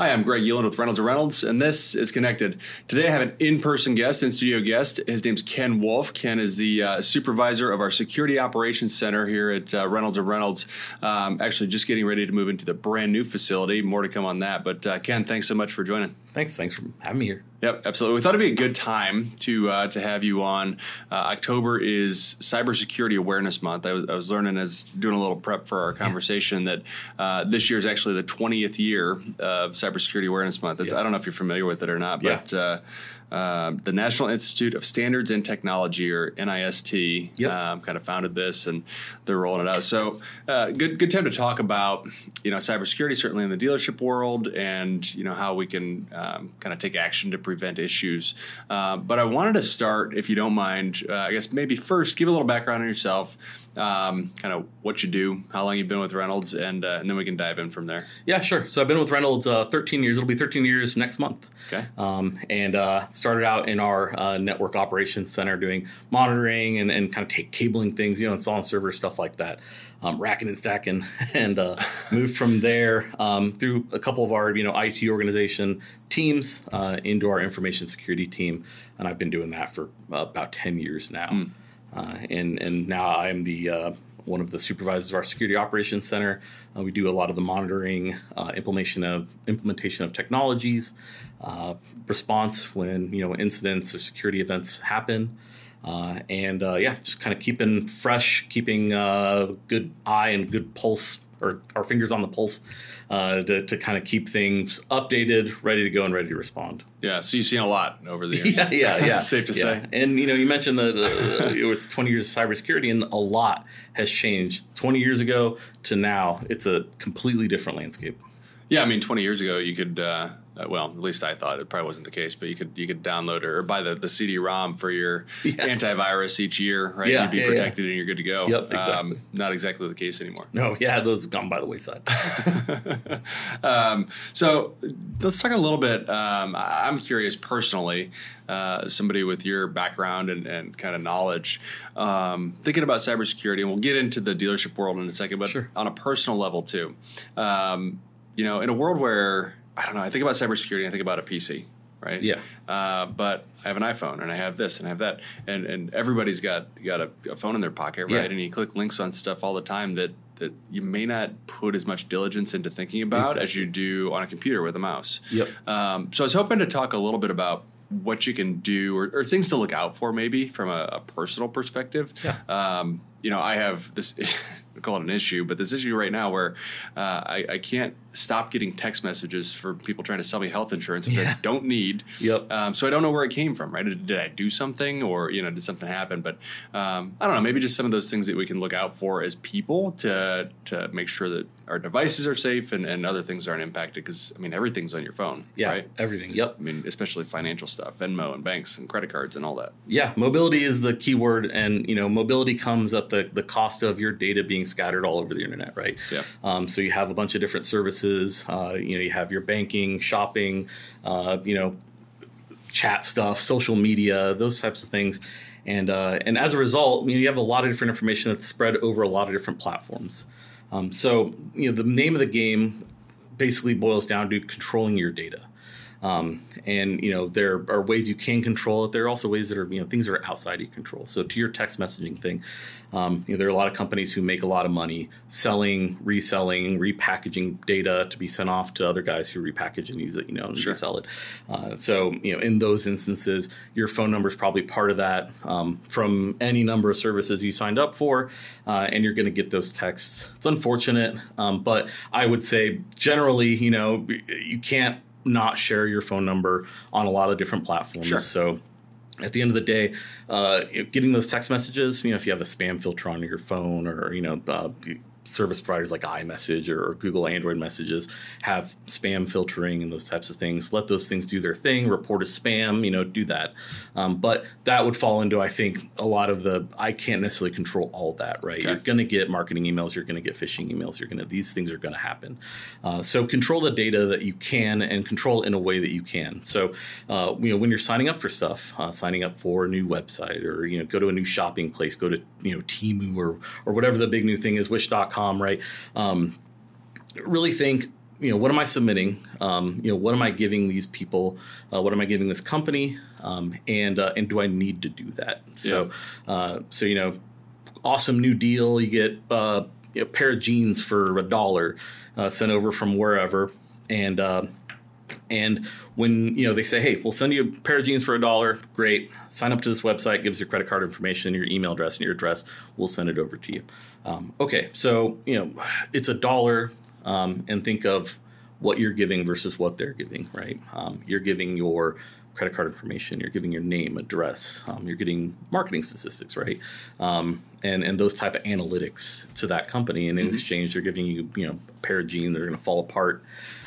Hi, I'm Greg Euland with Reynolds & Reynolds, and this is Connected. Today I have an in-person guest, in-studio guest. His name's Ken Wolf. Ken is the uh, supervisor of our Security Operations Center here at uh, Reynolds & Reynolds. Um, actually, just getting ready to move into the brand new facility. More to come on that. But uh, Ken, thanks so much for joining. Thanks. Thanks for having me here. Yep, absolutely. We thought it'd be a good time to uh, to have you on. Uh, October is Cybersecurity Awareness Month. I was, I was, learning as doing a little prep for our conversation yeah. that uh, this year is actually the 20th year of Cybersecurity Awareness Month. Yeah. I don't know if you're familiar with it or not, but. Yeah. Um, the National Institute of Standards and Technology, or NIST, yep. um, kind of founded this, and they're rolling it out. So, uh, good good time to talk about you know cybersecurity, certainly in the dealership world, and you know how we can um, kind of take action to prevent issues. Uh, but I wanted to start, if you don't mind, uh, I guess maybe first give a little background on yourself um, kind of what you do, how long you've been with Reynolds, and uh, and then we can dive in from there. Yeah, sure. So I've been with Reynolds uh, 13 years. It'll be 13 years next month. Okay. Um, and uh, started out in our uh, network operations center doing monitoring and, and kind of take cabling things, you know, installing servers, stuff like that. Um, racking and stacking, and uh, moved from there um, through a couple of our you know IT organization teams uh, into our information security team, and I've been doing that for about ten years now. Mm. Uh, and and now I'm the uh, one of the supervisors of our security operations center. Uh, we do a lot of the monitoring, uh, implementation of implementation of technologies, uh, response when you know incidents or security events happen, uh, and yeah, just kind of keeping fresh, keeping a good eye and good pulse or our fingers on the pulse uh, to, to kind of keep things updated, ready to go, and ready to respond. Yeah, so you've seen a lot over the years. yeah, yeah, yeah. Safe to yeah. say. And you know, you mentioned that it's 20 years of cybersecurity, and a lot has changed. 20 years ago to now, it's a completely different landscape. Yeah, I mean, 20 years ago, you could uh, uh, well, at least I thought it probably wasn't the case, but you could you could download or buy the, the CD-ROM for your yeah. antivirus each year, right? Yeah, You'd be yeah, protected yeah. and you're good to go. Yep, exactly. Um, not exactly the case anymore. No, yeah, those have gone by the wayside. um, so let's talk a little bit. Um, I'm curious personally, uh, somebody with your background and, and kind of knowledge, um, thinking about cybersecurity, and we'll get into the dealership world in a second, but sure. on a personal level too. Um, you know, in a world where I don't know. I think about cybersecurity. I think about a PC, right? Yeah. Uh, but I have an iPhone and I have this and I have that, and and everybody's got got a, a phone in their pocket, right? Yeah. And you click links on stuff all the time that that you may not put as much diligence into thinking about exactly. as you do on a computer with a mouse. Yep. Um, so I was hoping to talk a little bit about what you can do or, or things to look out for, maybe from a, a personal perspective. Yeah. Um, you know, I have this. I call it an issue, but this issue right now where uh, I, I, can't stop getting text messages for people trying to sell me health insurance which yeah. I don't need. Yep. Um, so I don't know where it came from. Right? Did, did, I do something, or you know, did something happen? But um, I don't know. Maybe just some of those things that we can look out for as people to to make sure that our devices are safe and, and other things aren't impacted. Because I mean, everything's on your phone. Yeah. Right. Everything. Yep. I mean, especially financial stuff, Venmo and banks and credit cards and all that. Yeah. Mobility is the key word, and you know, mobility comes at the the cost of your data being scattered all over the internet, right? Yeah. Um, so you have a bunch of different services. Uh, you know, you have your banking, shopping, uh, you know, chat stuff, social media, those types of things. And uh, and as a result, you, know, you have a lot of different information that's spread over a lot of different platforms. Um, so you know, the name of the game basically boils down to controlling your data. Um, and you know there are ways you can control it. There are also ways that are you know things that are outside of your control. So to your text messaging thing, um, you know there are a lot of companies who make a lot of money selling, reselling, repackaging data to be sent off to other guys who repackage and use it, you know, and sure. resell it. Uh, so you know in those instances, your phone number is probably part of that um, from any number of services you signed up for, uh, and you're going to get those texts. It's unfortunate, um, but I would say generally, you know, you can't not share your phone number on a lot of different platforms. Sure. So at the end of the day, uh, getting those text messages, you know, if you have a spam filter on your phone or, you know, uh, service providers like iMessage or, Google Android messages have spam filtering and those types of things. Let those things do their thing. Report as spam. You know, do that. Um, but that would fall into I think a lot of the I can't necessarily control all that. Right? Okay. You're going to get marketing emails. You're going to get phishing emails. You're going to these things are going to happen. Uh, so control the data that you can and control in a way that you can. So uh, you know when you're signing up for stuff, uh, signing up for a new website or you know go to a new shopping place, go to you know Temu or or whatever the big new thing is, Wish.com, right? Um, really think you know, what am I submitting? Um, you know, what am I giving these people? Uh, what am I giving this company? Um, and uh, and do I need to do that? So, Yeah. uh, so you know, awesome new deal. You get uh, a pair of jeans for a dollar uh, sent over from wherever, and uh, and when you know they say, "Hey, we'll send you a pair of jeans for a dollar," great. Sign up to this website, gives your credit card information, your email address, and your address. We'll send it over to you. Um, okay, so you know it's a dollar, um, and think of what you're giving versus what they're giving. Right? Um, you're giving your credit card information. You're giving your name, address. Um, you're getting marketing statistics, right? Um, and and those type of analytics to that company. And in exchange, they're giving you you know a pair of jeans that are going to fall apart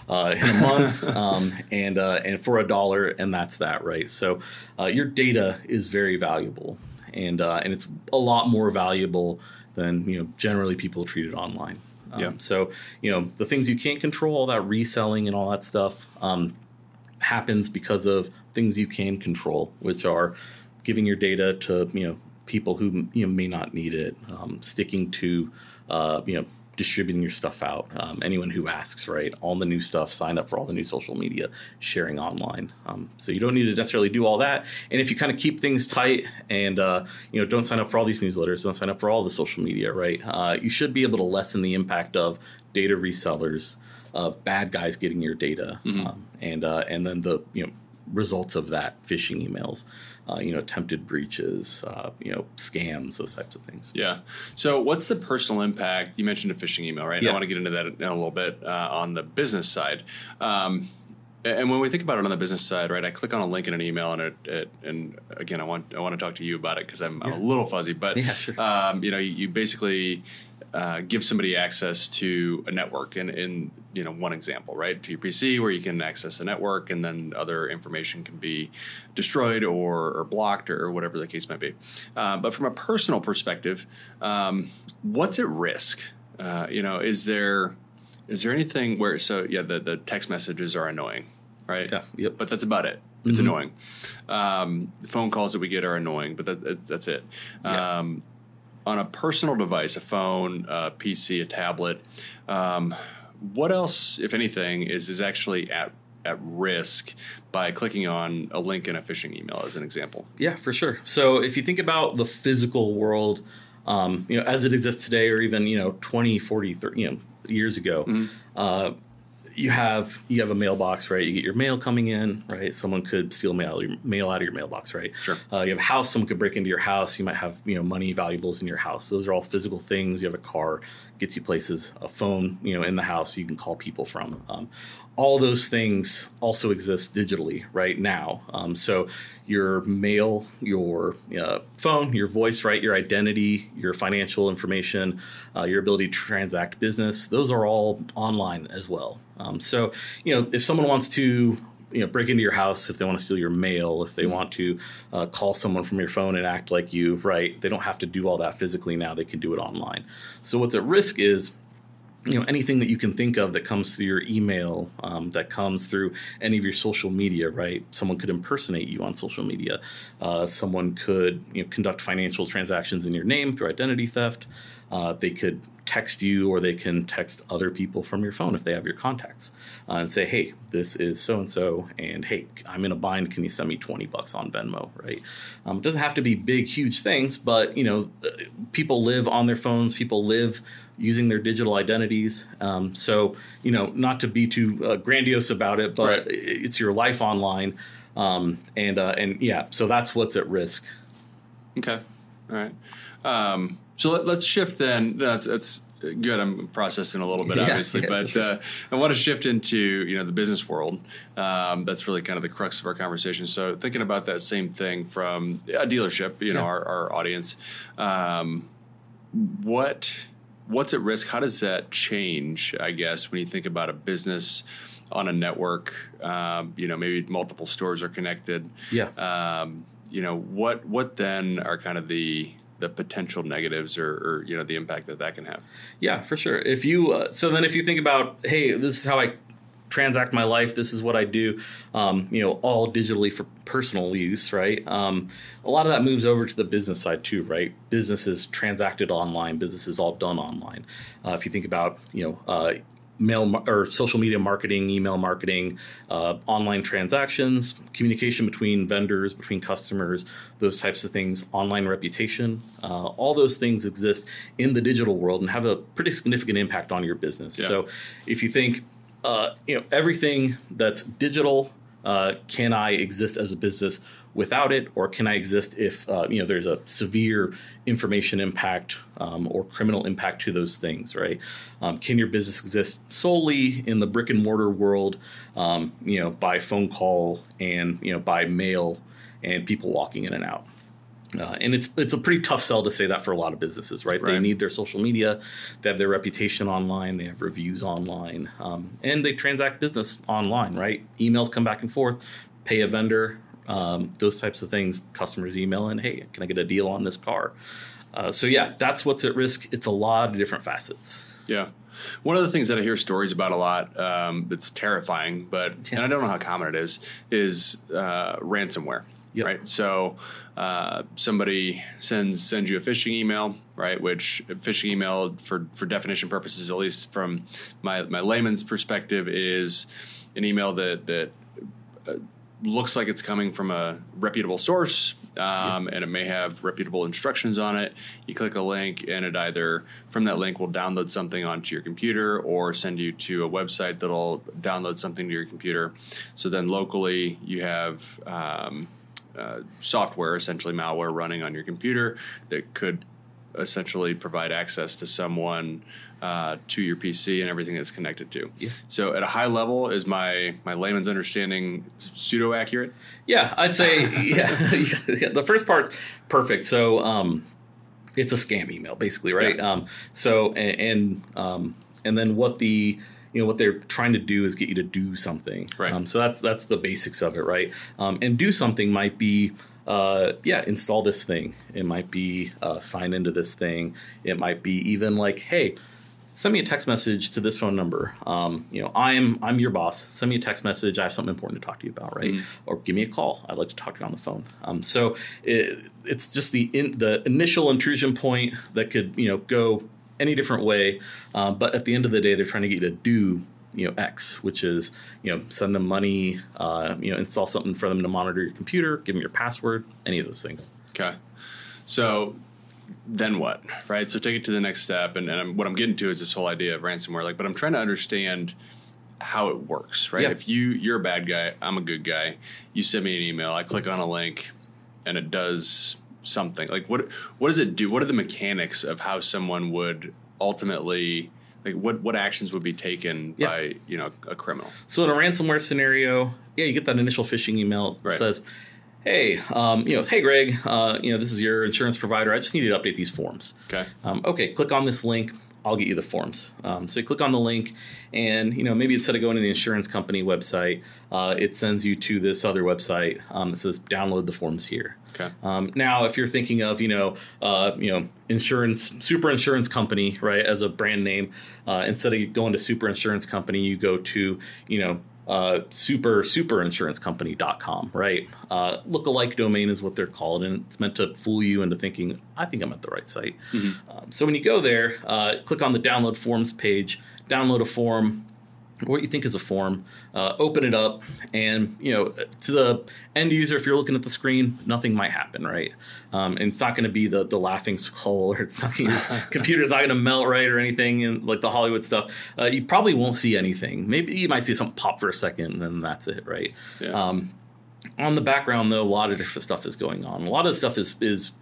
uh, in a month, um, and uh, and for a dollar, and that's that, right? So uh, your data is very valuable, and uh, and it's a lot more valuable than you know generally people treat it online. Um, Yeah. So you know the things you can't control, all that reselling and all that stuff. Um, happens because of things you can control, which are giving your data to you know people who you know may not need it, um, sticking to uh, you know distributing your stuff out. Um, anyone who asks, right, all the new stuff, sign up for all the new social media, sharing online. Um, so you don't need to necessarily do all that. And if you kind of keep things tight and uh, you know don't sign up for all these newsletters, don't sign up for all the social media, right, uh, you should be able to lessen the impact of data resellers of bad guys getting your data, um, and uh, and then the you know results of that phishing emails, uh, you know attempted breaches, uh, you know scams, those types of things. Yeah. So, what's the personal impact? You mentioned a phishing email, right? Yeah. I want to get into that in a little bit uh, on the business side. Um, and when we think about it on the business side, right? I click on a link in an email, and it, it and again, I want I want to talk to you about it because I'm, I'm a little fuzzy. But Yeah, sure. um, you know, you, you basically uh, give somebody access to a network, and in you know one example, right, to your PC where you can access the network, and then other information can be destroyed or, or blocked or whatever the case might be. Uh, but from a personal perspective, um, what's at risk? Uh, you know, is there is there anything where so yeah the, the text messages are annoying, right? Yeah, yep. But that's about it. It's annoying. Um, the phone calls that we get are annoying, but that, that, that's it. Yeah. Um, on a personal device, a phone, a PC, a tablet, um, what else, if anything, is is actually at at risk by clicking on a link in a phishing email, as an example? Yeah, for sure. So if you think about the physical world, um, you know, as it exists today, or even you know, 20, 40, 30, you know, years ago, uh, you have you have a mailbox, right? You get your mail coming in, right? Someone could steal mail your mail out of your mailbox, right? Sure. Uh, you have a house. Someone could break into your house. You might have you know money, valuables in your house. Those are all physical things. You have a car, gets you places. A phone, you know, in the house you can call people from. Um, all those things also exist digitally right now. Um, so your mail, your uh, phone, your voice, right, your identity, your financial information, uh, your ability to transact business, those are all online as well. Um, so you know, if someone wants to you know break into your house if they want to steal your mail if they want to uh, call someone from your phone and act like you right they don't have to do all that physically now they can do it online. So what's at risk is you know anything that you can think of that comes through your email um, that comes through any of your social media right? Someone could impersonate you on social media. Uh, someone could you know conduct financial transactions in your name through identity theft. Uh, they could text you or they can text other people from your phone if they have your contacts uh, and say hey this is so and so and hey i'm in a bind can you send me 20 bucks on venmo right um, it doesn't have to be big huge things but you know uh, people live on their phones people live using their digital identities um, so you know not to be too uh, grandiose about it but Right. it's your life online um, and uh, and yeah so that's what's at risk Okay. All right. So let, let's shift then. That's that's good. I'm processing a little bit, Yeah, obviously, yeah, but sure. uh, I want to shift into you know the business world. Um, that's really kind of the crux of our conversation. So thinking about that same thing from a dealership, you know, our, our audience. Um, what what's at risk? How does that change? I guess when you think about a business on a network, um, you know, maybe multiple stores are connected yeah um, you know what what then are kind of the the potential negatives or, or you know the impact that that can have Yeah, for sure. If you uh, so then if you think about hey, this is how I transact my life. This is what I do. Um, you know, all digitally for personal use, right? Um, a lot of that moves over to the business side too, right? Businesses transacted online. Business is all done online. Uh, if you think about you know. Uh, mail or social media marketing, email marketing, uh, online transactions, communication between vendors, between customers, those types of things, online reputation. Uh, all those things exist in the digital world and have a pretty significant impact on your business. Yeah. So if you think, uh, you know, everything that's digital, uh, can I exist as a business without it, or can I exist if uh, you know there's a severe information impact um, or criminal impact to those things, right? Um, can your business exist solely in the brick and mortar world, um, you know, by phone call and you know by mail and people walking in and out? Uh, and it's it's a pretty tough sell to say that for a lot of businesses, right? They need their social media, they have their reputation online, they have reviews online, um, and they transact business online, right? Emails come back and forth, pay a vendor, um, those types of things. Customers email in, hey, can I get a deal on this car? Uh, so yeah, that's what's at risk. It's a lot of different facets. Yeah. One of the things that I hear stories about a lot, um, that's terrifying, but Yeah. and I don't know how common it is, is uh, ransomware. Yep. Right. So uh, somebody sends sends you a phishing email, right? Which phishing email, for for definition purposes, at least from my my layman's perspective, is an email that that uh, looks like it's coming from a reputable source, um, and it may have reputable instructions on it. You click a link, and it either from that link will download something onto your computer or send you to a website that'll download something to your computer. So then locally, you have um, uh, software, essentially malware, running on your computer that could essentially provide access to someone uh, to your PC and everything that's connected to. Yeah. So at a high level, is my my layman's understanding pseudo accurate? Yeah, I'd say yeah, yeah, the first part's perfect. So um, it's a scam email, basically, right? Yeah. Um, so and and, um, and then what the you know what they're trying to do is get you to do something. Right. Um, so that's that's the basics of it, right? Um, and do something might be. Uh, yeah, install this thing. It might be uh, sign into this thing. It might be even like, hey, send me a text message to this phone number. Um, you know, I'm I'm your boss. Send me a text message. I have something important to talk to you about, right? Or give me a call. I'd like to talk to you on the phone. Um, so it, it's just the in, the initial intrusion point that could you know go any different way, uh, but at the end of the day, they're trying to get you to do you know X, which is you know send them money, uh, you know install something for them to monitor your computer, give them your password, any of those things. Okay. So then what? Right. So take it to the next step, and, and I'm, what I'm getting to is this whole idea of ransomware. Like, but I'm trying to understand how it works. Right. Yeah. If you you're a bad guy, I'm a good guy. You send me an email. I click on a link, and it does something. Like what? What does it do? What are the mechanics of how someone would ultimately like what what actions would be taken Yeah. by you know a criminal? So in a ransomware scenario, yeah, you get that initial phishing email that Right. says, "Hey, um, you know, hey Greg, uh, you know, this is your insurance provider. I just need you to update these forms." Okay. Um, okay, click on this link. I'll get you the forms. Um, so you click on the link, and you know maybe instead of going to the insurance company website, uh, it sends you to this other website um, that says download the forms here. Okay. Um, now, if you're thinking of you know uh, you know insurance super insurance company right as a brand name, uh, instead of going to super insurance company, you go to you know uh, super superinsurancecompany.com right. Uh, lookalike domain is what they're called, and it's meant to fool you into thinking I think I'm at the right site. Um, so when you go there, uh, click on the download forms page, download a form what you think is a form, uh, open it up, and you know to the end user, if you're looking at the screen, nothing might happen, right? Um, and it's not going to be the the laughing skull, or it's not your computer's not going to melt right or anything, and like the Hollywood stuff. Uh, you probably won't see anything. Maybe you might see something pop for a second, and then that's it, right? Yeah. Um, on the background, though, a lot of different stuff is going on. A lot of stuff is is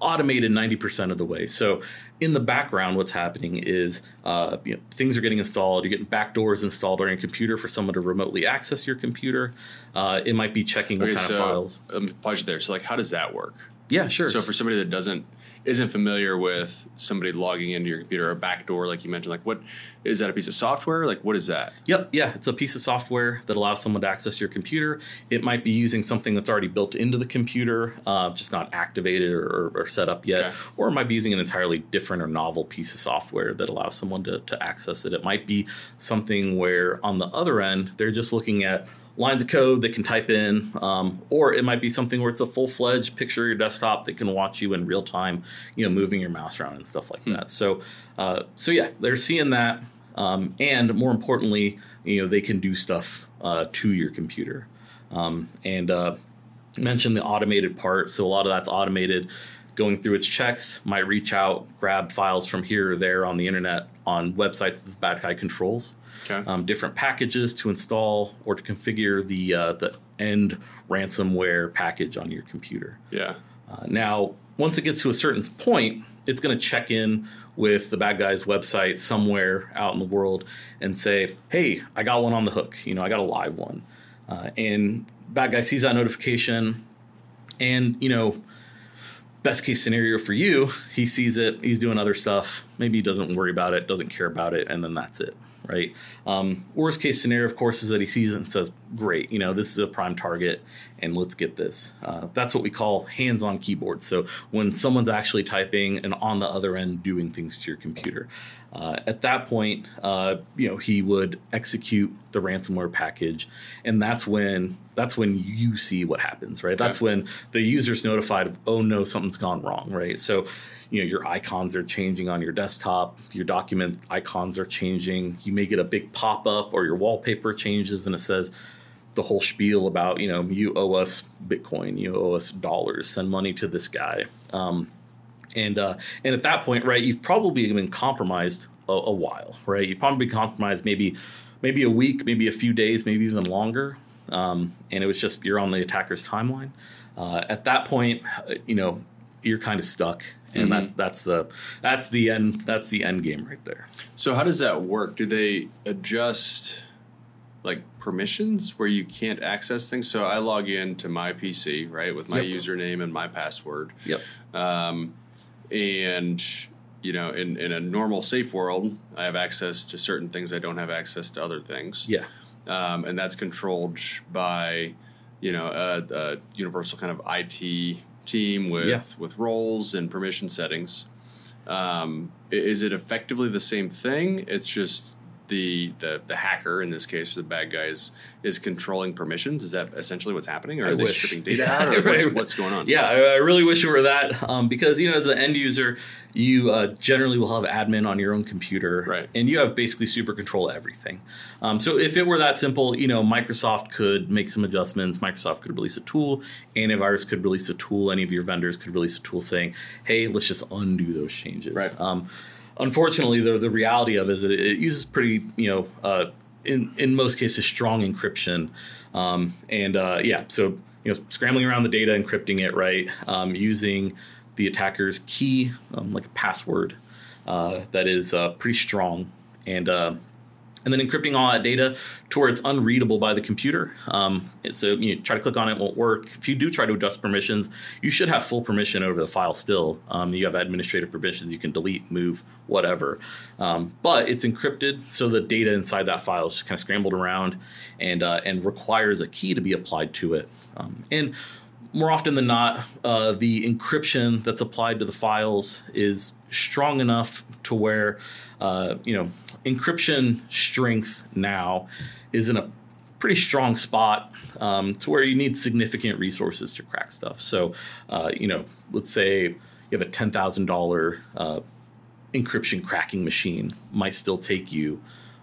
automated 90% of the way. So in the background, what's happening is uh, you know, things are getting installed. You're getting backdoors installed on your computer for someone to remotely access your computer. Uh, it might be checking what kind so of files. um, pause there. So like, how does that work? Yeah, sure. So for somebody that doesn't isn't familiar with somebody logging into your computer or a backdoor, like you mentioned, like what is that a piece of software? Like what is that? Yep, yeah, it's a piece of software that allows someone to access your computer. It might be using something that's already built into the computer, uh, just not activated or, or set up yet, Okay. or it might be using an entirely different or novel piece of software that allows someone to, to access it. It might be something where on the other end, they're just looking at lines of code they can type in, um, or it might be something where it's a full fledged picture of your desktop that can watch you in real time, you know, moving your mouse around and stuff like that. So, uh, so yeah, they're seeing that. um, and more importantly, you know they can do stuff uh, to your computer. Um, and uh, mentioned the automated part, so a lot of that's automated. Going through its checks, might reach out, grab files from here or there on the internet on websites that Bad Guy controls. Okay. Um, different packages to install or to configure the uh, the end ransomware package on your computer. Yeah. Uh, now, once it gets to a certain point, it's going to check in with the bad guy's website somewhere out in the world and say, "Hey, I got one on the hook. You know, I got a live one." Uh, and bad guy sees that notification, and you know, best case scenario for you, he sees it, he's doing other stuff. Maybe he doesn't worry about it, doesn't care about it, and then that's it, right? Um, worst case scenario, of course, is that he sees it and says, "Great, you know, this is a prime target, and let's get this." Uh, that's what we call hands-on keyboard. So when someone's actually typing and on the other end doing things to your computer, uh, at that point, uh, you know, he would execute the ransomware package, and that's when that's when you see what happens, right? That's when the user's notified of, oh no, something's gone wrong, right? So, you know, your icons are changing on your desktop, your document icons are changing. You may get a big pop up, or your wallpaper changes, and it says the whole spiel about, you know, you owe us Bitcoin, you owe us dollars, send money to this guy. Um, and uh, and at that point, right, you've probably been compromised a, a while, right? You've probably been compromised maybe maybe a week, maybe a few days, maybe even longer. Um, and it was just you're on the attacker's timeline. Uh, at that point, you know you're kind of stuck, and that that's the that's the end that's the end game right there. So how does that work? Do they adjust like permissions where you can't access things? So I log in to my PC, right, with my Yep. username and my password. Yep. Um, and you know, in, in a normal safe world, I have access to certain things. I don't have access to other things. Yeah. Um, and that's controlled by, you know, a, a universal kind of IT team with Yeah. with roles and permission settings. Um, is it effectively the same thing? It's just the, the the hacker in this case, or the bad guys, is controlling permissions. Is that essentially what's happening, or I are they wish. stripping data Yeah, out, or what's, what's going on? Yeah, I, I really wish it were that um, because you know, as an end user, you uh, generally will have admin on your own computer, Right. And you have basically super control of everything. Um, so if it were that simple, you know, Microsoft could make some adjustments. Microsoft could release a tool. Antivirus could release a tool. Any of your vendors could release a tool saying, "Hey, let's just undo those changes." Right. Um, unfortunately, the the reality of it is that it uses pretty, you know, uh, in in most cases, strong encryption, um, and uh, yeah, so you know, scrambling around the data, encrypting it, right, um, using the attacker's key, um, like a password, uh, that is uh, pretty strong, and uh, and then encrypting all that data to where it's unreadable by the computer. Um, so you try to click on it, it won't work. If you do try to adjust permissions, you should have full permission over the file still. Um, you have administrative permissions, you can delete, move, whatever. Um, but it's encrypted, so the data inside that file is just kind of scrambled around and uh, and requires a key to be applied to it. Um, and more often than not, uh, the encryption that's applied to the files is strong enough to where, uh, you know, encryption strength now is in a pretty strong spot um, to where you need significant resources to crack stuff. So, uh, you know, let's say you have a ten thousand dollar uh, encryption cracking machine, might still take you,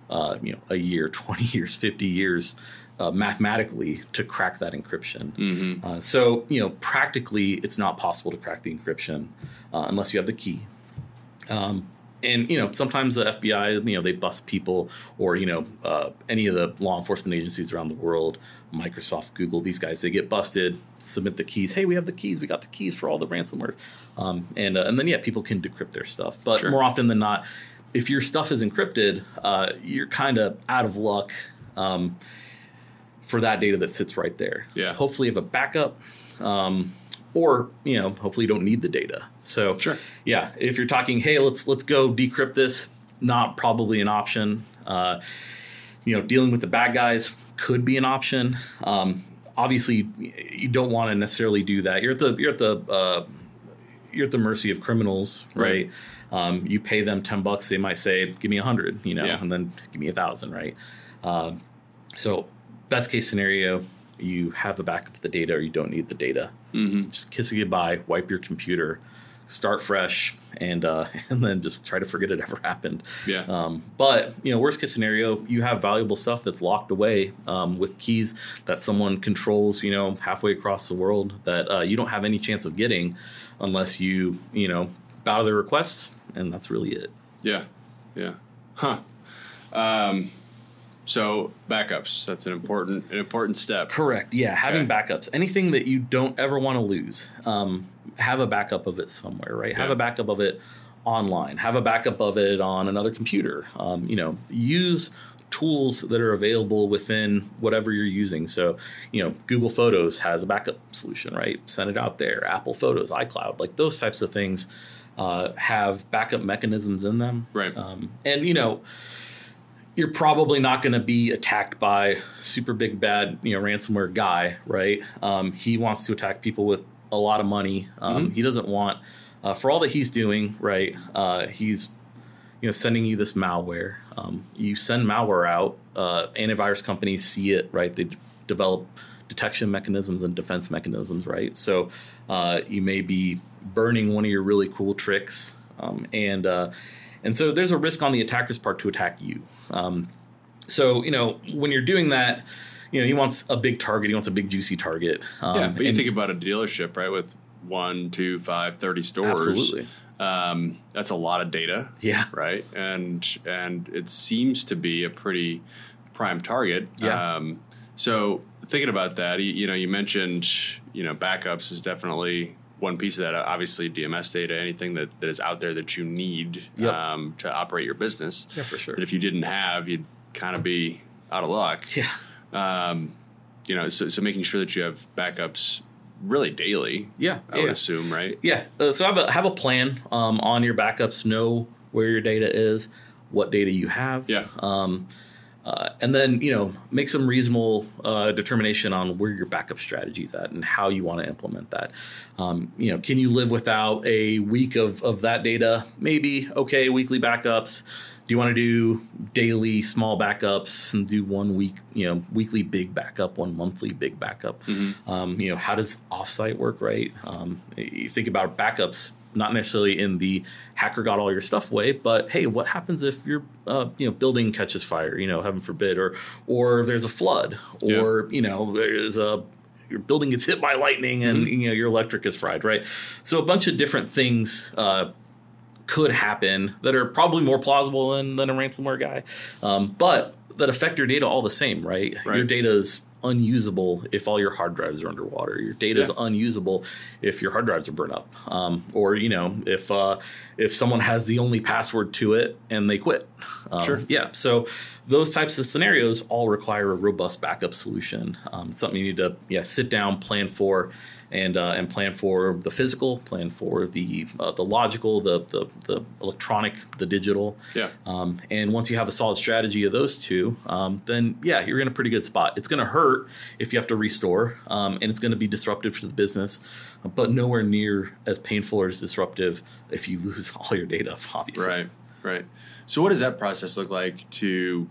uh, you know, a year, twenty years, fifty years. Uh, mathematically to crack that encryption. Uh, so, you know, practically it's not possible to crack the encryption uh, unless you have the key. Um, and you know, sometimes the FBI, you know, they bust people, or you know, uh, any of the law enforcement agencies around the world, Microsoft, Google, these guys, they get busted, submit the keys. Hey, we have the keys. We got the keys for all the ransomware, um, and uh, and then yeah, people can decrypt their stuff. But Sure. more often than not, if your stuff is encrypted, uh, you're kind of out of luck. Um, for that data that sits right there. Yeah. Hopefully you have a backup. Um, or you know, hopefully you don't need the data. So Sure. yeah, if you're talking, hey, let's let's go decrypt this, not probably an option. Uh, you know, dealing with the bad guys could be an option. Um, obviously, you don't want to necessarily do that. You're at the you're at the uh, you're at the mercy of criminals, right? Um, you pay them ten bucks, they might say, "Give me a hundred, you know, Yeah. and then give me a thousand, right? Um, so, best case scenario, you have a backup of the data, or you don't need the data. Mm-hmm. Just kiss it goodbye, wipe your computer, start fresh, and uh, and then just try to forget it ever happened. Yeah. Um, but you know, worst case scenario, you have valuable stuff that's locked away um, with keys that someone controls. You know, halfway across the world that uh, you don't have any chance of getting unless you you know bow to their requests, and that's really it. Yeah. Yeah. Huh. Um, so backups. That's an important an important step. Correct. Yeah, having Okay. backups. Anything that you don't ever want to lose, um, have a backup of it somewhere. Right. Have Yeah. a backup of it online. Have a backup of it on another computer. Um, you know, use tools that are available within whatever you're using. So, you know, Google Photos has a backup solution, right? Send it out there. Apple Photos, iCloud, like those types of things uh, have backup mechanisms in them. Right. Um, and you know, you're probably not going to be attacked by super big bad you know ransomware guy right? Um, he wants to attack people with a lot of money. Um, he doesn't want uh, for all that he's doing right uh, he's you know sending you this malware. Um, you send malware out uh, antivirus companies see it right? They d- develop detection mechanisms and defense mechanisms right? So uh, you may be burning one of your really cool tricks um, and uh, and so there's a risk on the attacker's part to attack you um, so you know when you're doing that you know he wants a big target he wants a big juicy target um, Yeah, but you think about a dealership, right? With one, two, five, 30 stores. Absolutely. Um, that's a lot of data. Yeah. Right. And and it seems to be a pretty prime target. Yeah. Um, so thinking about that, you, you know, you mentioned, you know, backups is definitely one piece of that. Obviously, DMS data, anything that, that is out there that you need Yep. um, to operate your business. Yeah, for sure. That if you didn't have, you'd kind of be out of luck yeah you know, so, so making sure that you have backups really daily. Yeah, I would assume, right? Yeah. Uh, so have a have a plan um, on your backups. Know where your data is, what data you have. Yeah. Uh, and then you know make some reasonable uh, determination on where your backup strategy is at and how you want to implement that. Um, you know, can you live without a week of of that data? Maybe okay, weekly backups. Do you want to do daily small backups and do one week, you know, weekly big backup, one monthly big backup? Um, you know, how does offsite work, right? Um, you think about backups not necessarily in the hacker got all your stuff way, but hey, what happens if your uh, you know building catches fire? You know, heaven forbid, or or there's a flood, or you know there's a your building gets hit by lightning and you know your electric is fried, right? So a bunch of different things. Uh, could happen that are probably more plausible than, than a ransomware guy, um, but that affect your data all the same, right? Right. Your data is unusable if all your hard drives are underwater. Your data is Yeah. unusable if your hard drives are burned up, um, or you know if uh, if someone has the only password to it and they quit. Um, Sure. Yeah. So those types of scenarios all require a robust backup solution. Um, something you need to yeah sit down, plan for, and uh, and plan for the physical, plan for the uh, the logical, the, the the electronic, the digital. Yeah. Um, and once you have a solid strategy of those two, um, then yeah, you're in a pretty good spot. It's going to hurt if you have to restore, um, and it's going to be disruptive to the business, but nowhere near as painful or as disruptive if you lose all your data, obviously. Right. Right. So, what does that process look like to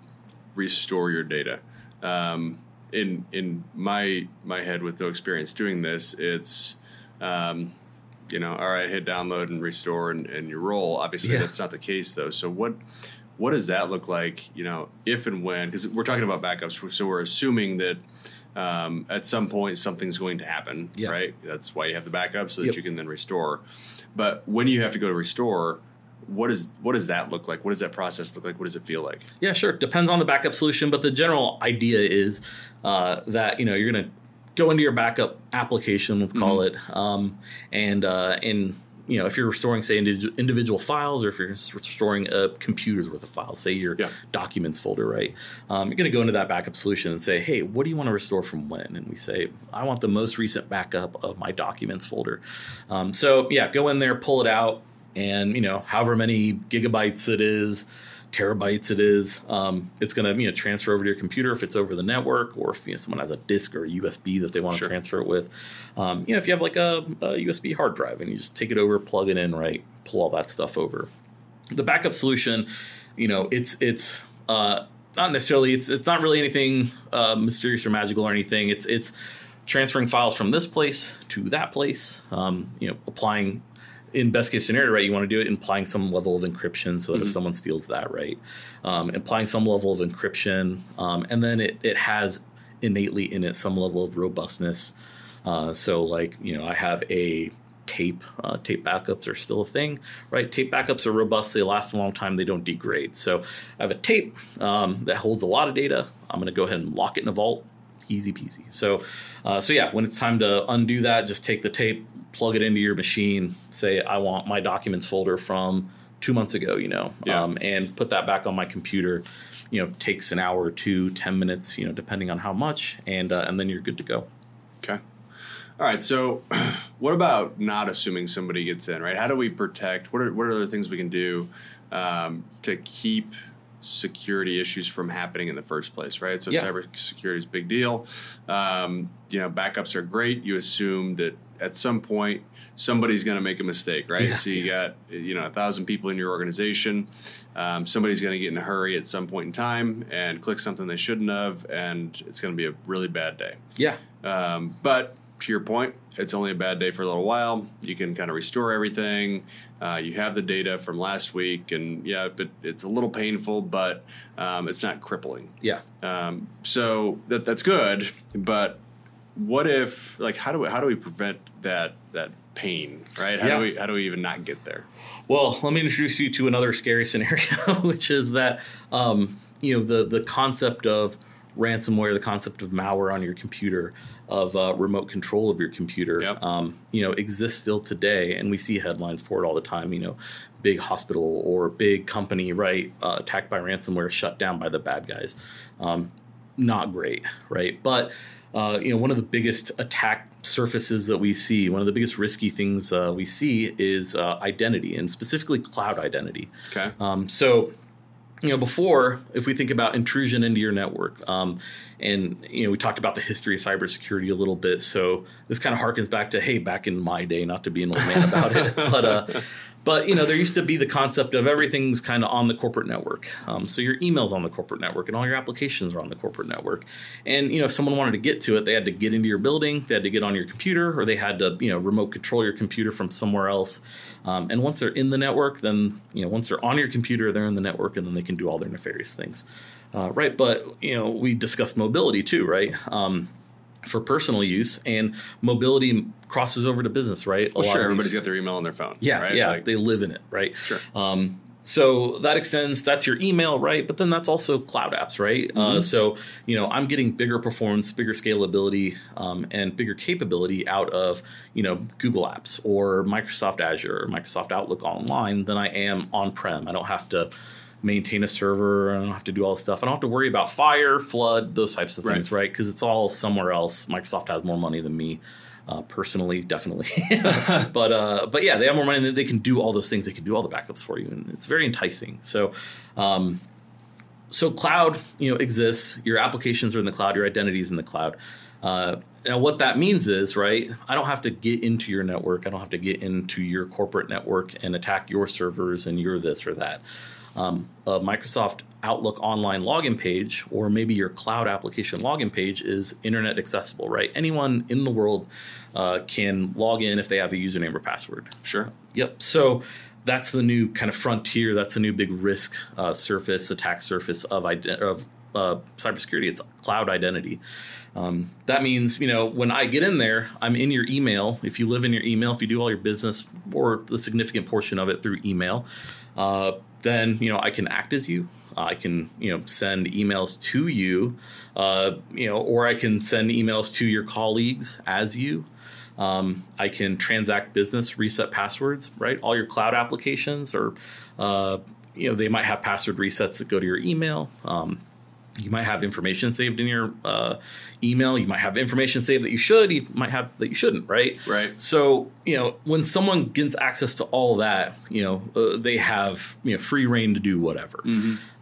restore your data? Um, in in my my head, with no experience doing this, it's um, you know, all right, hit download and restore and, and you roll. Obviously, Yeah. that's not the case though. So, what what does that look like? You know, if and when because we're talking about backups, so we're assuming that. Um, at some point, something's going to happen, Yeah. right? That's why you have the backup so that Yep. you can then restore. But when you have to go to restore, what is what does that look like? What does that process look like? What does it feel like? Yeah, sure. Depends on the backup solution, but the general idea is uh, that you know you're going to go into your backup application, let's call it, um, and uh, and you know if you're restoring say indi- individual files or if you're restoring a computer's worth of files, say your Yeah. documents folder, right? Um, you're going to go into that backup solution and say, hey, what do you want to restore from when? And we say, I want the most recent backup of my documents folder. Um, so yeah, go in there, pull it out, and you know however many gigabytes it is terabytes it is um, it's going to you know transfer over to your computer if it's over the network or if you know, someone has a disk or a usb that they want to Sure. transfer it with. Um, you know if you have like a, a usb hard drive and you just take it over plug it in right pull all that stuff over. The backup solution you know it's it's uh, not necessarily it's it's not really anything uh, mysterious or magical or anything. It's it's transferring files from this place to that place um, you know applying in best case scenario, right, you want to do it implying some level of encryption so that if someone steals that, right, um, implying some level of encryption, um, and then it, it has innately in it some level of robustness. Uh, so, like, you know, I have a tape. Uh, tape backups are still a thing, right? Tape backups are robust. They last a long time. They don't degrade. So, I have a tape um, that holds a lot of data. I'm going to go ahead and lock it in a vault. Easy peasy. So, uh, so yeah, when it's time to undo that, just take the tape, plug it into your machine. Say, I want my documents folder from two months ago. You know, Yeah. um, and put that back on my computer. You know, takes an hour or two, ten minutes. You know, depending on how much, and uh, and then you're good to go. Okay. All right. So, what about not assuming somebody gets in? Right? How do we protect? What are what are other things we can do um, to keep security issues from happening in the first place? Right. So, Yeah. cybersecurity is a big deal. Um, you know, backups are great. You assume that at some point somebody's going to make a mistake, right? Yeah. So you got you know a thousand people in your organization. Um, somebody's going to get in a hurry at some point in time and click something they shouldn't have, and it's going to be a really bad day. Yeah. Um, but to your point, it's only a bad day for a little while. You can kind of restore everything. Uh, you have the data from last week, and yeah, but it's a little painful, but um, it's not crippling. Yeah. Um, so that that's good. But what if, like, how do we how do we prevent that that pain? Right? How Yeah. do we how do we even not get there? Well, let me introduce you to another scary scenario, which is that um, you know the the concept of ransomware, the concept of malware on your computer, of uh, remote control of your computer, Yep. um, you know, exists still today, and we see headlines for it all the time. You know, big hospital or big company, right, uh, attacked by ransomware, shut down by the bad guys. Um, not great, right? But uh, you know, one of the biggest attack surfaces that we see, one of the biggest risky things uh, we see is uh, identity, and specifically cloud identity. Okay. Um, so, you know, before, if we think about intrusion into your network, um, and you know, we talked about the history of cybersecurity a little bit. So this kind of harkens back to, hey, back in my day, not to be an old man about it, but uh, but you know, there used to be the concept of everything's kind of on the corporate network. Um, so your emails on the corporate network, and all your applications are on the corporate network. And you know, if someone wanted to get to it, they had to get into your building, they had to get on your computer, or they had to you know remote control your computer from somewhere else. Um, and once they're in the network, then you know once they're on your computer, they're in the network, and then they can do all their nefarious things, uh, right? But you know we discussed mobility too, right? Um, for personal use, and mobility crosses over to business, right? A Well, sure. Everybody's got their email on their phone. yeah, Right? yeah, Like, they live in it, right? Sure. Um, so that extends. That's your email, right? But then that's also cloud apps, right? Mm-hmm. Uh, so you know, I'm getting bigger performance, bigger scalability, um, and bigger capability out of you know Google Apps or Microsoft Azure or Microsoft Outlook Online than I am on prem. I don't have to maintain a server. I don't have to do all this stuff. I don't have to worry about fire, flood, those types of things, right? Because it's all somewhere else. Microsoft has more money than me. Uh, personally, definitely, but uh, but yeah, they have more money. and They can do all those things. They can do all the backups for you, and it's very enticing. So, um, so cloud, you know, exists. Your applications are in the cloud. Your identity is in the cloud. Uh, now, what that means is, right? I don't have to get into your network. I don't have to get into your corporate network and attack your servers and your this or that. Um, a Microsoft Outlook online login page, or maybe your cloud application login page, is internet accessible, right? Anyone in the world uh, can log in if they have a username or password. Sure. Yep. So that's the new kind of frontier. That's the new big risk uh, surface, attack surface of ide- of uh, cybersecurity. It's cloud identity. Um, that means you know when I get in there, I'm in your email. If you live in your email, if you do all your business or the significant portion of it through email, uh, then you know I can act as you. I can you know send emails to you, uh, you know, or I can send emails to your colleagues as you. Um, I can transact business, reset passwords, right? All your cloud applications, or uh, you know, they might have password resets that go to your email. Um, you might have information saved in your uh, email. You might have information saved that you should. You might have that you shouldn't, right? Right. So you know, when someone gets access to all that, you know, uh, they have you know free rein to do whatever.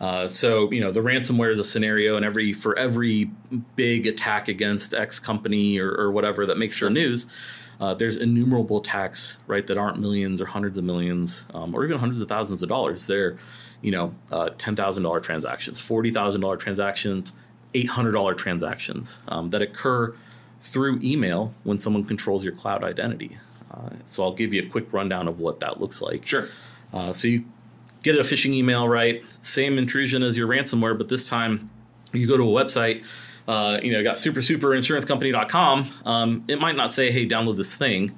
Uh, so you know, the ransomware is a scenario, and every for every big attack against X company or, or whatever that makes the news. Uh, there's innumerable attacks, right, that aren't millions or hundreds of millions, um, or even hundreds of thousands of dollars. They're, you know, uh, ten thousand dollar transactions, forty thousand dollar transactions, eight hundred dollar transactions um, that occur through email when someone controls your cloud identity. Uh, so I'll give you a quick rundown of what that looks like. Sure. Uh, so you get a phishing email, right? Same intrusion as your ransomware, but this time you go to a website. Uh, you know, got super super insurance company.com. Um, it might not say, hey, download this thing.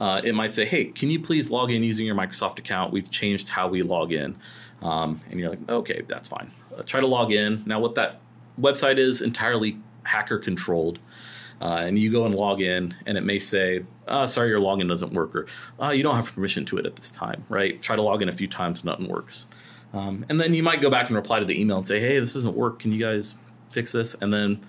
Uh, it might say, hey, can you please log in using your Microsoft account? We've changed how we log in. Um, and you're like, okay, that's fine. Uh, try to log in. Now, what that website is entirely hacker controlled. Uh, and you go and log in, and it may say, uh, sorry, your login doesn't work, or uh, you don't have permission to it at this time, right? Try to log in a few times, nothing works. Um, and then you might go back and reply to the email and say, hey, this doesn't work. Can you guys fix this? And then,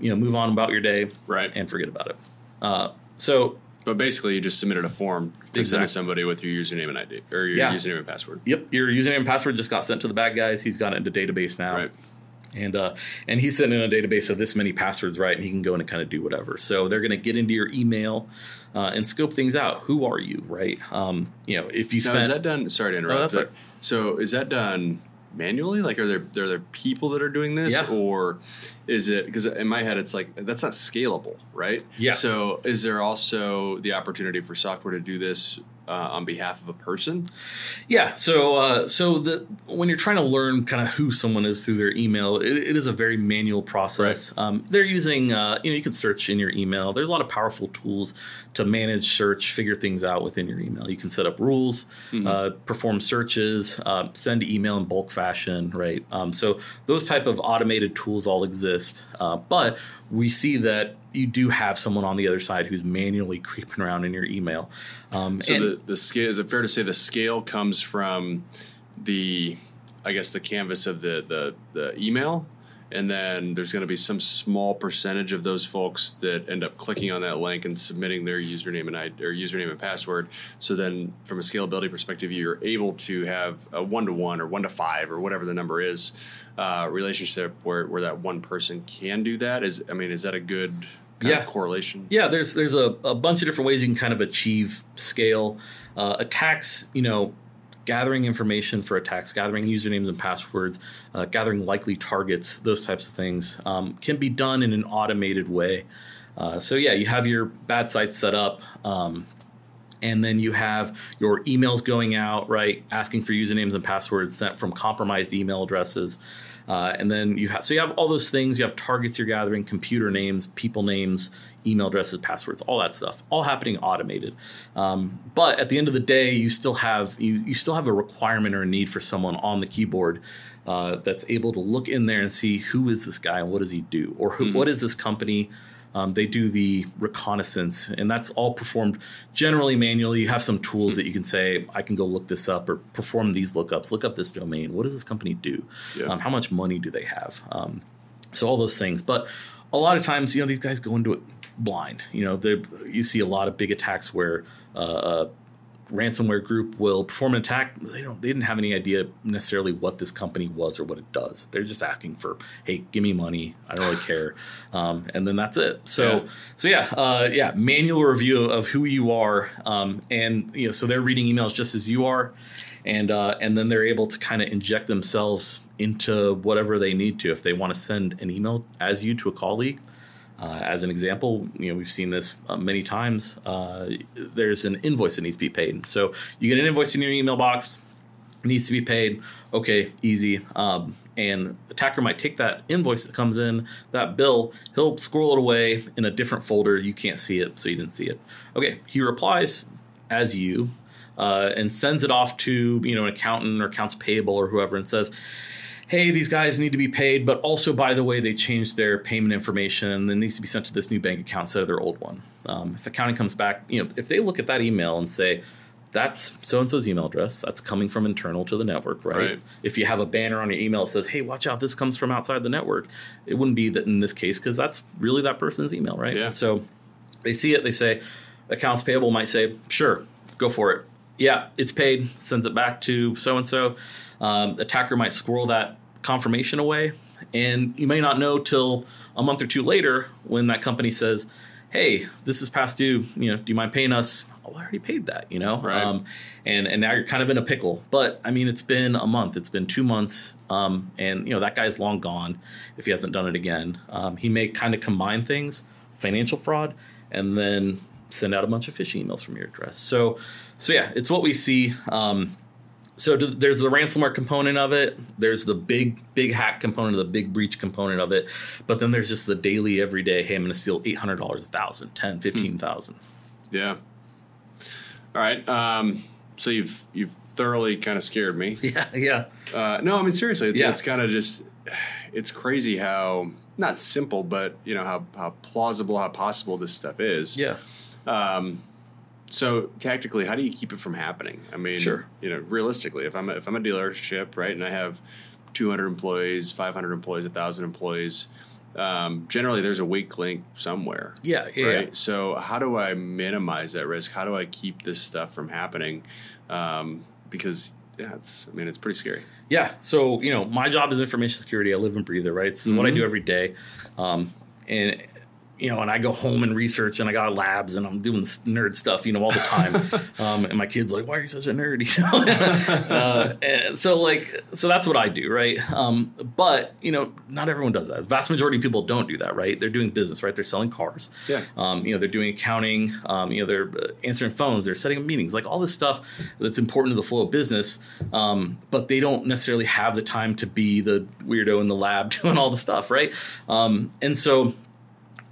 you know, move on about your day Right. and forget about it. Uh, so, But basically, you just submitted a form to send to somebody with your username and ID or your Yeah. username and password. yep, your username and password just got sent to the bad guys. He's got it into database now. Right. and uh, and he's sitting in a database of this many passwords, right? And he can go in and kind of do whatever. So they're going to get into your email uh, and scope things out. Who are you, right? Um, you know, if you Now, spend is that done? Sorry to interrupt. that's but- all right. So, is that done manually? Like, are there are there people that are doing this, Yeah. or is it because in my head it's like that's not scalable, right? Yeah. So, is there also the opportunity for software to do this uh, on behalf of a person? Yeah. So, uh, so the when you're trying to learn kind of who someone is through their email, it, it is a very manual process. Um, they're using, uh, you know, you can search in your email. There's a lot of powerful tools to manage search, figure things out within your email. You can set up rules, uh, perform searches, uh, send email in bulk fashion, right? Um, so those type of automated tools all exist, uh, but we see that you do have someone on the other side who's manually creeping around in your email. Um, So and- the the scale is it fair to say the scale comes from the I guess the canvas of the the, the email, and then there's going to be some small percentage of those folks that end up clicking on that link and submitting their username and ID, or username and password. So then, from a scalability perspective, you're able to have a one to one or one to five or whatever the number is uh, relationship where where that one person can do that. Is I mean, is that a good kind Yeah. of correlation? Yeah, there's there's a, a bunch of different ways you can kind of achieve scale. Uh, attacks, you know, gathering information for attacks, gathering usernames and passwords, uh, gathering likely targets, those types of things um, can be done in an automated way. Uh, so yeah, you have your bad sites set up. Um, and then you have your emails going out, right, asking for usernames and passwords sent from compromised email addresses. Uh, and then you have so you have all those things. You have targets you're gathering, computer names, people names, email addresses, passwords, all that stuff, all happening automated. Um, but at the end of the day, you still have you you still have a requirement or a need for someone on the keyboard uh, that's able to look in there and see who is this guy and what does he do, or who, what is this company. Um, they do the reconnaissance, and that's all performed generally manually. You have some tools that you can say, I can go look this up or perform these lookups, look up this domain. What does this company do? Yeah. Um, how much money do they have? Um, so all those things. But a lot of times, you know, these guys go into it blind. You know, you see a lot of big attacks where uh, a ransomware group will perform an attack. They don't. They didn't have any idea necessarily what this company was or what it does. They're just asking for, hey, give me money. I don't really care, um, and then that's it. So, Yeah. so yeah, uh, yeah, manual review of who you are, um, and you know, so they're reading emails just as you are, and uh, and then they're able to kind of inject themselves into whatever they need to. If they want to send an email as you to a colleague, uh, as an example, you know we've seen this uh, many times. Uh, there's an invoice that needs to be paid, so you get an invoice in your email box, needs to be paid. Okay, easy. Um, and attacker might take that invoice that comes in, that bill, he'll scroll it away in a different folder. You can't see it, so you didn't see it. Okay, he replies as you uh, and sends it off to you know an accountant or accounts payable or whoever and says, hey, these guys need to be paid, but also, by the way, they changed their payment information and it needs to be sent to this new bank account instead of their old one. Um, if accounting comes back, you know, if they look at that email and say, that's so and so's email address, that's coming from internal to the network, right? Right. If you have a banner on your email that says, hey, watch out, this comes from outside the network, it wouldn't be that in this case because that's really that person's email, right? Yeah. So they see it, they say, accounts payable might say, sure, go for it. Yeah, it's paid, sends it back to so and so. Attacker might squirrel that confirmation away, and you may not know till a month or two later when that company says, "Hey, this is past due. You know, do you mind paying us?" Oh, I already paid that. You know, Right. um, and and now you're kind of in a pickle. But I mean, it's been a month, it's been two months, um, and you know that guy's long gone if he hasn't done it again. Um, he may kind of combine things, financial fraud, and then send out a bunch of phishing emails from your address. So, so yeah, it's what we see. Um, so do, there's the ransomware component of it. There's the big big hack component, the big breach component of it. But then there's just the daily, everyday. Hey, I'm going to steal eight hundred dollars, a thousand, ten, fifteen thousand. Yeah. All right. Um, so you've you've thoroughly kind of scared me. Yeah, yeah. Uh, no, I mean seriously, it's, Yeah. it's kind of just it's crazy how not simple, but you know how how plausible, how possible this stuff is. Yeah. So tactically, how do you keep it from happening? I mean, Sure. You know, realistically, if I'm a, if I'm a dealership, right, and I have 200 employees, 500 employees, 1,000 employees, um, generally there's a weak link somewhere. Yeah, yeah, right. yeah. So how do I minimize that risk? How do I keep this stuff from happening? Um, because yeah, it's I mean it's pretty scary. Yeah. So, you know, my job is information security. I live and breathe it, right? This is what I do every day. Um, and, you know, and I go home and research and I got labs and I'm doing nerd stuff, you know, all the time. um, and my kid's like, why are you such a nerd? You know? uh, and so like, so that's what I do, right? Um, but, you know, not everyone does that. The vast majority of people don't do that, right? They're doing business, right? They're selling cars. Yeah. Um, you know, they're doing accounting. Um, you know, they're uh, answering phones. They're setting up meetings, like all this stuff that's important to the flow of business. Um, but they don't necessarily have the time to be the weirdo in the lab doing all the stuff, right? Um, and so,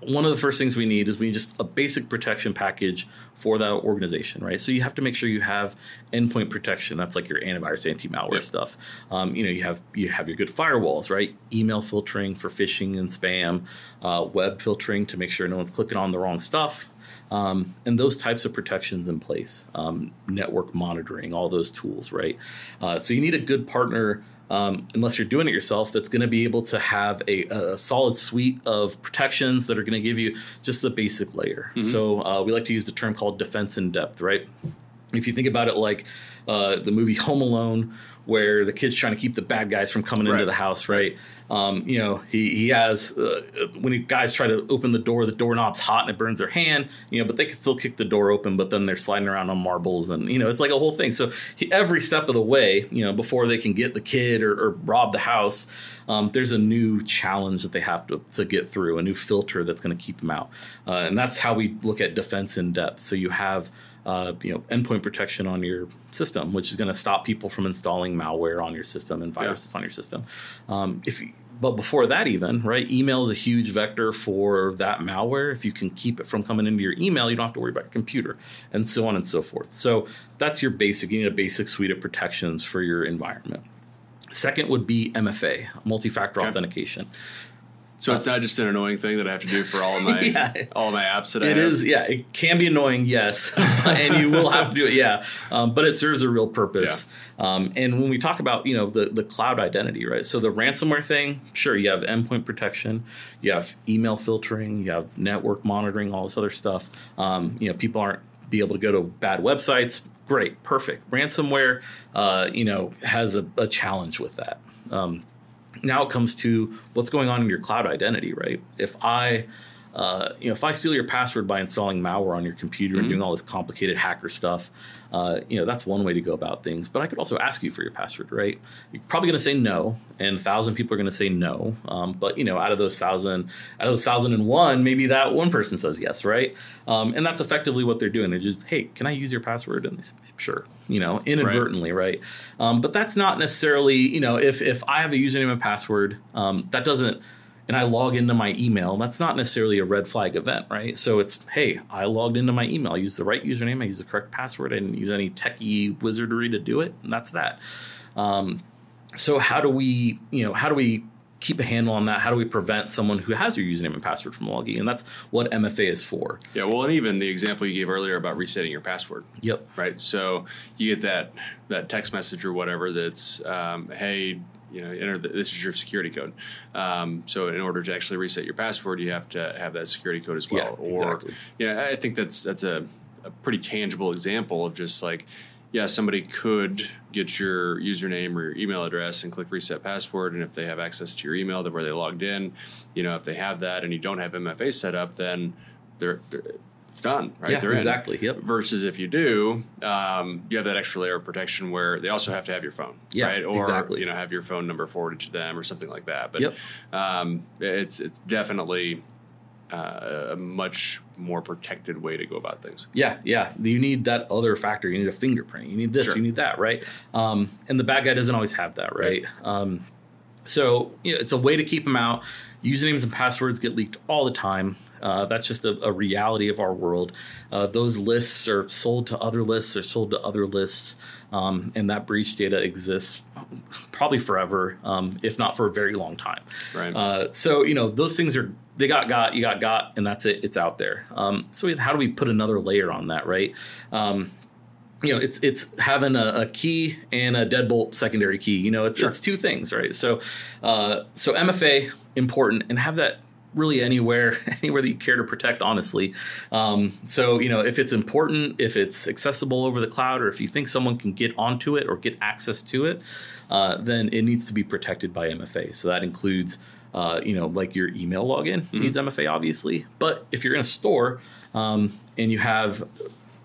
one of the first things we need is we need just a basic protection package for that organization, right? So you have to make sure you have endpoint protection. That's like your antivirus, anti-malware Yep. stuff. Um, you know, you have you have your good firewalls, right? Email filtering for phishing and spam, uh, web filtering to make sure no one's clicking on the wrong stuff. Um, and those types of protections in place, um, network monitoring, all those tools, right? Uh, so you need a good partner, um, unless you're doing it yourself, that's going to be able to have a, a solid suite of protections that are going to give you just the basic layer. So uh, we like to use the term called defense in depth, right? If you think about it like uh, the movie Home Alone, where the kid's trying to keep the bad guys from coming Right. into the house, right? Um, you know, he he has uh, when he, guys try to open the door, the doorknob's hot and it burns their hand. You know, but they can still kick the door open, but then they're sliding around on marbles, and you know, it's like a whole thing. So he, every step of the way, you know, before they can get the kid or, or rob the house, um, there's a new challenge that they have to to get through, a new filter that's going to keep them out, uh, and that's how we look at defense in depth. So you have uh, you know endpoint protection on your system, which is going to stop people from installing malware on your system and viruses on your system. Um, if you, but before that, even right, email is a huge vector for that malware. If you can keep it from coming into your email, you don't have to worry about your computer, and so on and so forth. So that's your basic. You need a basic suite of protections for your environment. Second would be MFA, multi-factor Okay. authentication. So it's not just an annoying thing that I have to do for all of my Yeah. all of my apps that I It is, yeah. It can be annoying, yes, and you will have to do it, yeah. Um, but it serves a real purpose. Um, and when we talk about, you know, the the cloud identity, right? So the ransomware thing, sure, you have endpoint protection, you have email filtering, you have network monitoring, all this other stuff. Um, you know, people aren't be able to go to bad websites. Great, perfect. Ransomware, uh, you know, has a, a challenge with that. Um, now it comes to what's going on in your cloud identity, right? If I, uh, you know, if I steal your password by installing malware on your computer and doing all this complicated hacker stuff, uh, you know, that's one way to go about things. But I could also ask you for your password, right? You're probably going to say no, and a thousand people are going to say no. Um, but you know, out of those thousand, out of those thousand and one, maybe that one person says yes, right? Um, and that's effectively what they're doing. They're just, hey, can I use your password? And they say, sure, you know, inadvertently, right? Um, but that's not necessarily, you know, if if I have a username and password, um, that doesn't and I log into my email, that's not necessarily a red flag event, right? So it's, hey, I logged into my email. I used the right username. I used the correct password. I didn't use any techie wizardry to do it. And that's that. Um, so how do we, you know, how do we keep a handle on that? How do we prevent someone who has your username and password from logging? And that's what MFA is for. Yeah, well, and even the example you gave earlier about resetting your password. Yep. right? So you get that that text message or whatever that's, um, hey, you know, enter the, this is your security code. Um, so in order to actually reset your password, you have to have that security code as well. Yeah, or exactly. you know, I think that's that's a, a pretty tangible example of just like. Yeah, somebody could get your username or your email address and click reset password, and if they have access to your email, to where they logged in, you know, if they have that and you don't have MFA set up, then they're, they're it's done, right? Yeah, They're in exactly. Yep. versus if you do, um, you have that extra layer of protection where they also have to have your phone, Yeah, right? Or exactly. you know, have your phone number forwarded to them or something like that. But Yep. um, it's it's definitely uh, a much more protected way to go about things. Yeah, yeah. You need that other factor. You need a fingerprint. You need this. Sure. You need that, right? Um, and the bad guy doesn't always have that, right? Um, so you know, it's a way to keep them out. Usernames and passwords get leaked all the time. Uh, that's just a, a reality of our world. Uh, those lists are sold to other lists, or sold to other lists, um, and that breach data exists probably forever, um, if not for a very long time. Right. Uh, so you know those things are they got got you got got, and that's it. It's out there. Um, so we- how do we put another layer on that, right? Um, you know, it's it's having a, a key and a deadbolt secondary key. You know, it's Sure. it's two things, right? So, uh, so MFA important, and have that really anywhere anywhere that you care to protect. Honestly, um, so you know, if it's important, if it's accessible over the cloud, or if you think someone can get onto it or get access to it, uh, then it needs to be protected by MFA. So that includes. Uh, you know, like your email login needs MFA, obviously. But if you're in a store um, and you have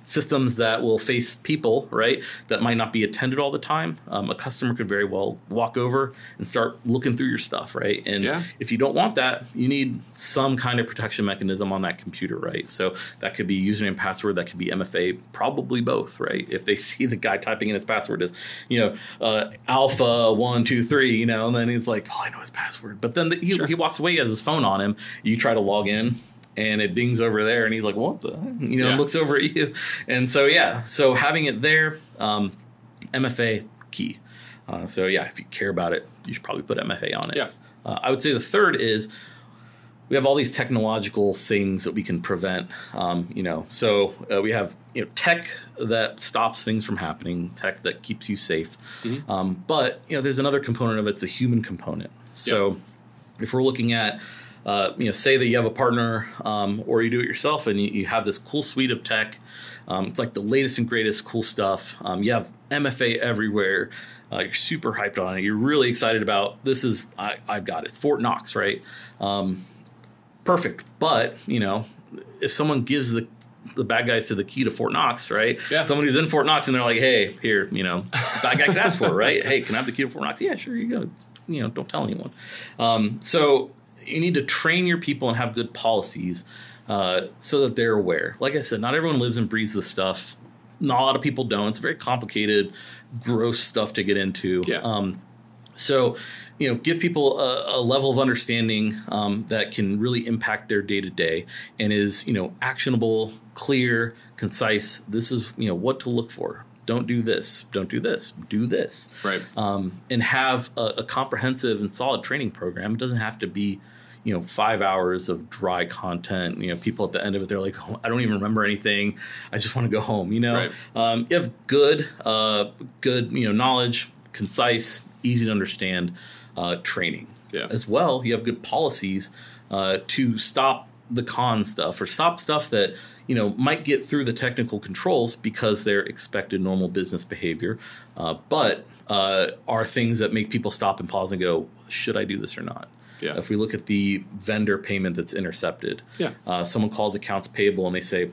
systems that will face people, right, that might not be attended all the time. Um, a customer could very well walk over and start looking through your stuff, right? And Yeah. if you don't want that, you need some kind of protection mechanism on that computer, right? So that could be username, password, that could be MFA, probably both, right? If they see the guy typing in his password is, you know, uh, alpha one two three, you know, and then he's like, oh, I know his password, but then the, he, Sure. he walks away, he has his phone on him. You try to log in and it dings over there and he's like what the you know Yeah. looks over at you. And so yeah so having it there um, mfa key. Uh, so yeah if you care about it you should probably put mfa on it. Yeah. uh, i would say the third is we have all these technological things that we can prevent um, you know. So uh, we have you know tech that stops things from happening tech that keeps you safe. Um, but you know there's another component of it. It's a human component. So if we're looking at uh, you know say that you have a partner um, or you do it yourself and you, you have this cool suite of tech um, it's like the latest and greatest cool stuff um, you have mfa everywhere uh, you're super hyped on it you're really excited about this is I, i've got it it's fort knox right um, perfect but you know if someone gives the the bad guys to the key to Fort Knox, right? Yeah. Someone who's in Fort Knox and they're like, "Hey, here, you know, bad guy can ask for it, right? Hey, can I have the key to Fort Knox? Yeah, sure, you go. You know, don't tell anyone." Um, so you need to train your people and have good policies uh, so that they're aware. Like I said, not everyone lives and breathes this stuff. Not a lot of people don't. It's very complicated, gross stuff to get into. Yeah. Um, so, you know, give people a, a level of understanding um, that can really impact their day to day and is, you know, actionable, clear, concise. This is, you know, what to look for. Don't do this. Don't do this. Do this. Right. Um, and have a, a comprehensive and solid training program. It doesn't have to be, you know, five hours of dry content. You know, people at the end of it, they're like, oh, I don't even remember anything. I just want to go home. You know, Right. um, you have good, uh, good, you know, knowledge, concise, easy to understand uh, training. Yeah. As well, you have good policies uh, to stop the con stuff or stop stuff that you know might get through the technical controls because they're expected normal business behavior, uh, but uh, are things that make people stop and pause and go, should I do this or not? Yeah. If we look at the vendor payment that's intercepted, Yeah. uh, someone calls accounts payable and they say,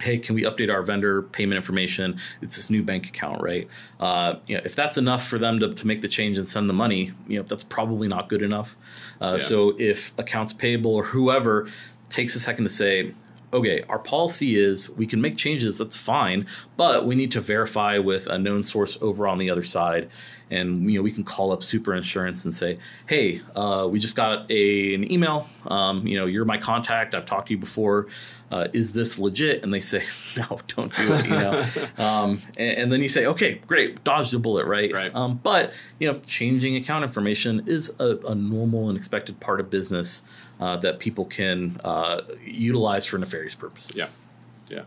hey, can we update our vendor payment information? It's this new bank account, right? Uh, you know, if that's enough for them to, to make the change and send the money, you know, that's probably not good enough. Uh, Yeah. So if accounts payable or whoever takes a second to say, okay, our policy is we can make changes, that's fine, but we need to verify with a known source over on the other side. And you know we can call up Super Insurance and say, "Hey, uh, we just got a, an email. Um, you know, you're my contact. I've talked to you before. Uh, is this legit?" And they say, "No, don't do it." You know, um, and, and then you say, "Okay, great, dodged a bullet, right?" Right. Um, but you know, changing account information is a, a normal and expected part of business uh, that people can uh, utilize for nefarious purposes. Yeah, yeah.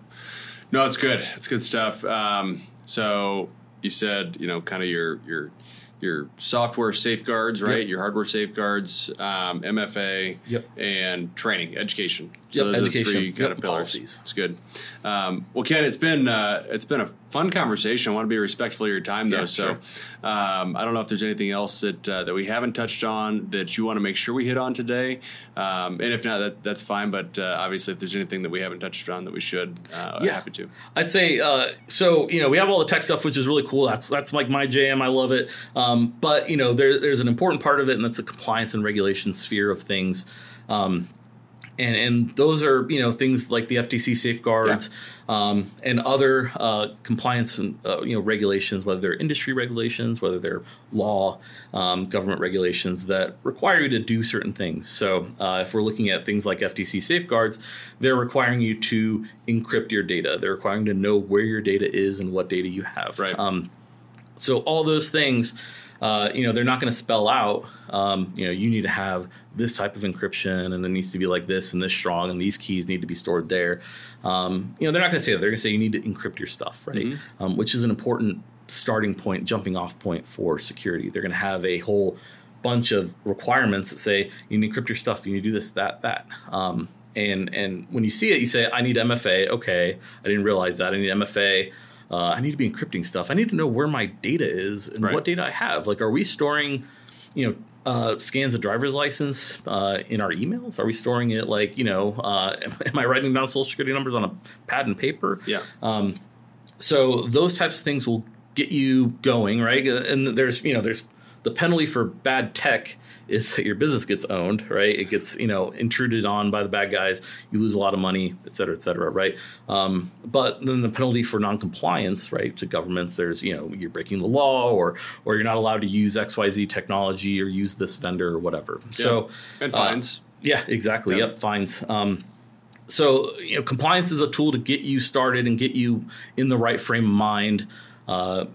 No, it's good. It's good stuff. Um, so you said you know kind of your your your software safeguards, right? Yep. Your hardware safeguards, um, MFA, Yep. and training, education. Yep, are the education. Yep, kind of pillars. policies. It's good. Um, well, Ken, it's been uh, it's been a fun conversation. I want to be respectful of your time, though. Yeah, so, sure. um, I don't know if there's anything else that uh, that we haven't touched on that you want to make sure we hit on today. Um, and if not, that, that's fine. But uh, obviously, if there's anything that we haven't touched on that we should, uh, Yeah. happy to. I'd say uh, so. You know, we have all the tech stuff, which is really cool. That's that's like my jam. I love it. Um, but you know, there, there's an important part of it, and that's the compliance and regulation sphere of things. Um, and and those are you know things like the FTC safeguards yeah. um, and other uh, compliance and uh, you know regulations, whether they're industry regulations, whether they're law, um, government regulations that require you to do certain things. So uh, if we're looking at things like FTC safeguards, they're requiring you to encrypt your data. They're requiring to know where your data is and what data you have. Right. Um, so all those things uh, you know, they're not going to spell out, um, you know, you need to have this type of encryption and it needs to be like this and this strong and these keys need to be stored there. Um, you know, they're not going to say that. They're going to say you need to encrypt your stuff, right? Mm-hmm. Um, which is an important starting point, jumping off point for security. They're going to have a whole bunch of requirements that say you need to encrypt your stuff, you need to do this, that, that. Um, and and when you see it, you say, I need MFA. Okay, I didn't realize that. I need MFA. Uh, I need to be encrypting stuff. I need to know where my data is and right. what data I have. Like, are we storing, you know, uh, scans of driver's license uh, in our emails? Are we storing it like, you know, uh, am I writing down social security numbers on a pad and paper? Yeah. Um, so those types of things will get you going, right? And there's, you know, there's the penalty for bad tech is that your business gets owned, right? It gets you know intruded on by the bad guys. You lose a lot of money, et cetera, et cetera, right? Um, but then the penalty for noncompliance, right, to governments, there's you know you're breaking the law, or or you're not allowed to use X Y Z technology or use this vendor or whatever. Yeah. So and fines. Uh, yeah, exactly. Yeah. Yep, fines. Um, so you know, compliance is a tool to get you started and get you in the right frame of mind. Uh,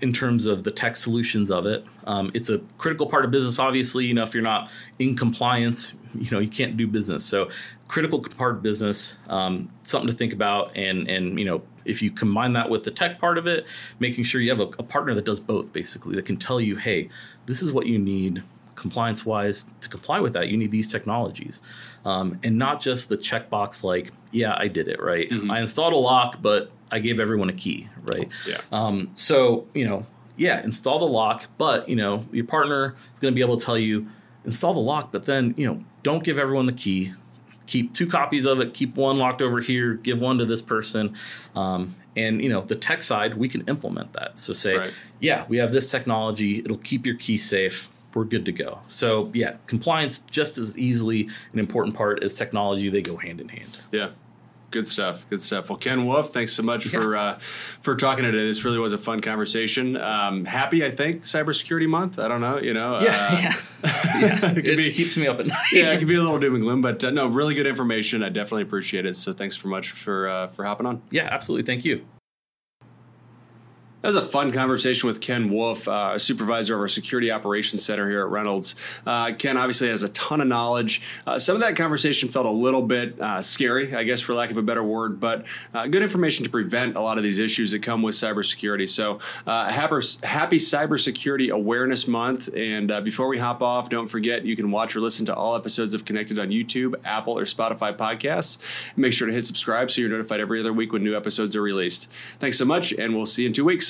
in terms of the tech solutions of it. Um, it's a critical part of business. Obviously, you know, if you're not in compliance, you know, you can't do business. So, critical part of business, um, something to think about. And and you know, if you combine that with the tech part of it, making sure you have a, a partner that does both, basically, that can tell you, hey, this is what you need compliance wise to comply with that you need these technologies um, and not just the checkbox like yeah i did it right mm-hmm. i installed a lock but I gave everyone a key, right? Yeah. Um, so you know, yeah, install the lock, but you know, your partner is going to be able to tell you install the lock, but then you know, don't give everyone the key. Keep two copies of it. Keep one locked over here. Give one to this person. Um, and you know, the tech side, we can implement that. So say, right. yeah, we have this technology. It'll keep your key safe we're good to go. So yeah, compliance just as easily an important part as technology. They go hand in hand. Yeah. Good stuff. Good stuff. Well, Ken Wolf, thanks so much yeah. for uh, for talking today. This really was a fun conversation. Um, happy, I think, Cybersecurity Month. I don't know. You know, yeah, uh, yeah. yeah. it, it be, keeps me up at night. yeah, it can be a little doom and gloom, but uh, no, really good information. I definitely appreciate it. So, thanks so much for uh, for hopping on. Yeah, absolutely. Thank you. That was a fun conversation with Ken Wolf, uh, supervisor of our security operations center here at Reynolds. Uh, Ken obviously has a ton of knowledge. Uh, some of that conversation felt a little bit uh, scary, I guess, for lack of a better word, but uh, good information to prevent a lot of these issues that come with cybersecurity. So, uh, happy, happy Cybersecurity Awareness Month. And before we hop off, don't forget you can watch or listen to all episodes of Connected on YouTube, Apple, or Spotify podcasts. Make sure to hit subscribe so you're notified every other week when new episodes are released. Thanks so much, and we'll see you in two weeks.